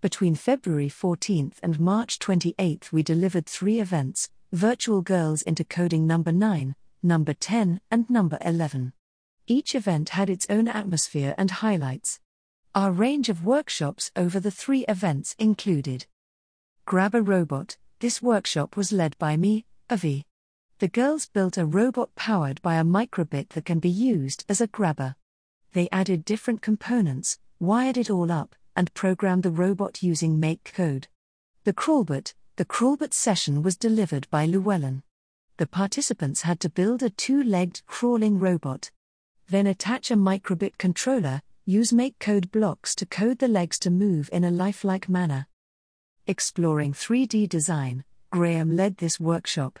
Between February 14th and March 28th, we delivered three events Virtual Girls into Coding Number 9, Number 10, and Number 11. Each event had its own atmosphere and highlights. Our range of workshops over the three events included Grab a Robot. This workshop was led by me, Avye. The girls built a robot powered by a microbit that can be used as a grabber. They added different components, wired it all up, and programmed the robot using MakeCode. The Crawlbot, the Crawlbot session was delivered by Llewellyn. The participants had to build a two legged crawling robot. Then attach a microbit controller, use MakeCode blocks to code the legs to move in a lifelike manner. Exploring 3D design, Graham led this workshop.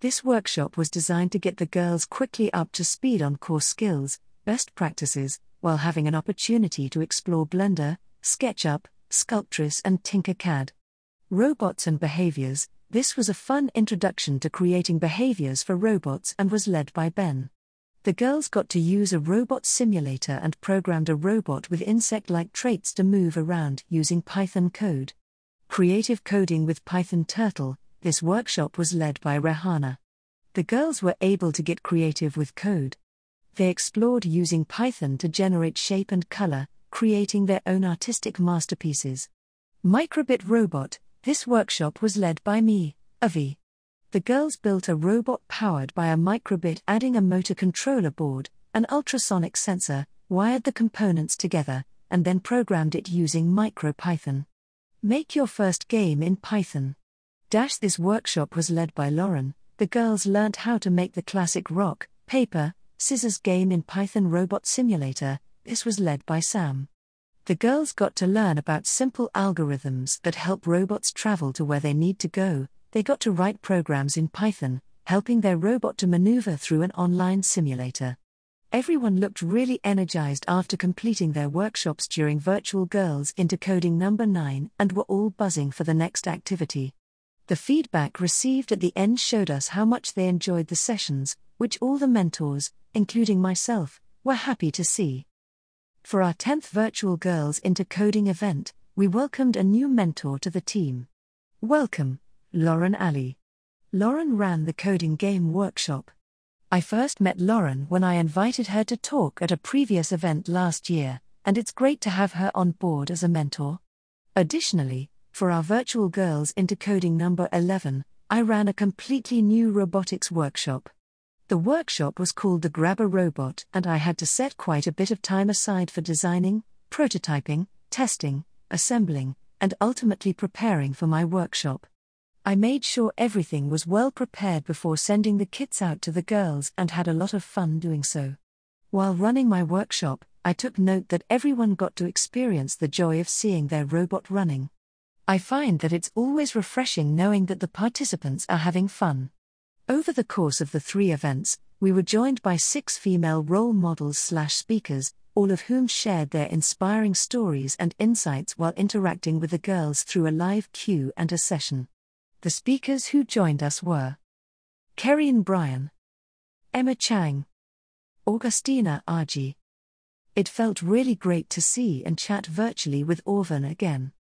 This workshop was designed to get the girls quickly up to speed on core skills, best practices, while having an opportunity to explore Blender, SketchUp, Sculptris, and Tinkercad. Robots and Behaviors This was a fun introduction to creating behaviors for robots and was led by Ben. The girls got to use a robot simulator and programmed a robot with insect like traits to move around using Python code. Creative Coding with Python Turtle This workshop was led by Rehana. The girls were able to get creative with code. They explored using Python to generate shape and color, creating their own artistic masterpieces. Microbit Robot, this workshop was led by me, Avye. The girls built a robot powered by a microbit, adding a motor controller board, an ultrasonic sensor, wired the components together, and then programmed it using MicroPython. Make your first game in Python. Dash this workshop was led by Lauren. The girls learnt how to make the classic rock, paper, scissors game in Python Robot Simulator, this was led by Sam. The girls got to learn about simple algorithms that help robots travel to where they need to go. They got to write programs in Python, helping their robot to maneuver through an online simulator. Everyone looked really energized after completing their workshops during Virtual Girls into Coding Number 9 and were all buzzing for the next activity. The feedback received at the end showed us how much they enjoyed the sessions, which all the mentors, including myself, were happy to see. For our 10th Virtual Girls into Coding event, we welcomed a new mentor to the team. Welcome, Lauren Ali. Lauren ran the coding game workshop. I first met Lauren when I invited her to talk at a previous event last year, and it's great to have her on board as a mentor. Additionally, for our Virtual Girls into Coding number 11, I ran a completely new robotics workshop. The workshop was called the Grabber Robot, and I had to set quite a bit of time aside for designing, prototyping, testing, assembling, and ultimately preparing for my workshop. I made sure everything was well prepared before sending the kits out to the girls and had a lot of fun doing so. While running my workshop, I took note that everyone got to experience the joy of seeing their robot running. I find that it's always refreshing knowing that the participants are having fun. Over the course of the three events, we were joined by six female role models slash speakers, all of whom shared their inspiring stories and insights while interacting with the girls through a live Q and a session. The speakers who joined us were Kerrien Bryan, Emma Yang, Augustina Argy. It felt really great to see and chat virtually with Orvan again.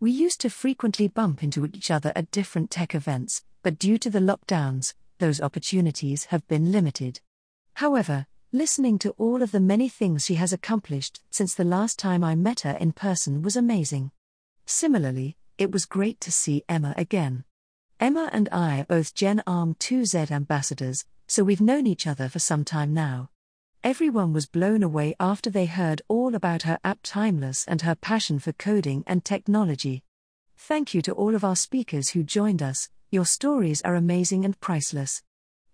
We used to frequently bump into each other at different tech events, but due to the lockdowns, those opportunities have been limited. However, listening to all of the many things she has accomplished since the last time I met her in person was amazing. Similarly, it was great to see Emma again. Emma and I are both Gen Arm 2Z ambassadors, so we've known each other for some time now. Everyone was blown away after they heard all about her app Timeless and her passion for coding and technology. Thank you to all of our speakers who joined us, your stories are amazing and priceless.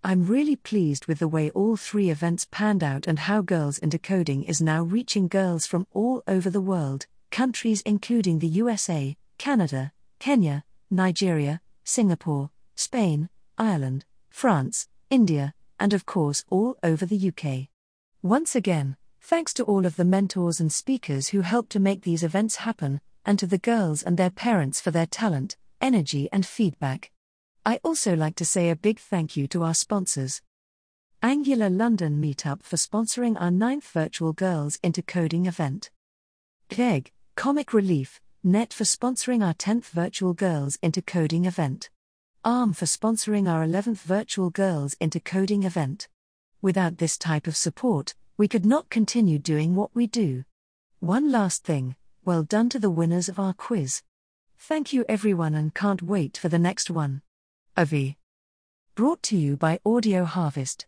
I'm really pleased with the way all three events panned out and how Girls into Coding is now reaching girls from all over the world, countries including the USA, Canada, Kenya, Nigeria, Singapore, Spain, Ireland, France, India, and of course all over the UK. Once again, thanks to all of the mentors and speakers who helped to make these events happen, and to the girls and their parents for their talent, energy, and feedback. I also like to say a big thank you to our sponsors. Angular London Meetup for sponsoring our ninth Virtual Girls into Coding event. Egg, Comic Relief, NET for sponsoring our 10th Virtual Girls into Coding event. ARM for sponsoring our 11th Virtual Girls into Coding event. Without this type of support, we could not continue doing what we do. One last thing well done to the winners of our quiz. Thank you everyone and can't wait for the next one. Avye. Brought to you by Audio Harvest.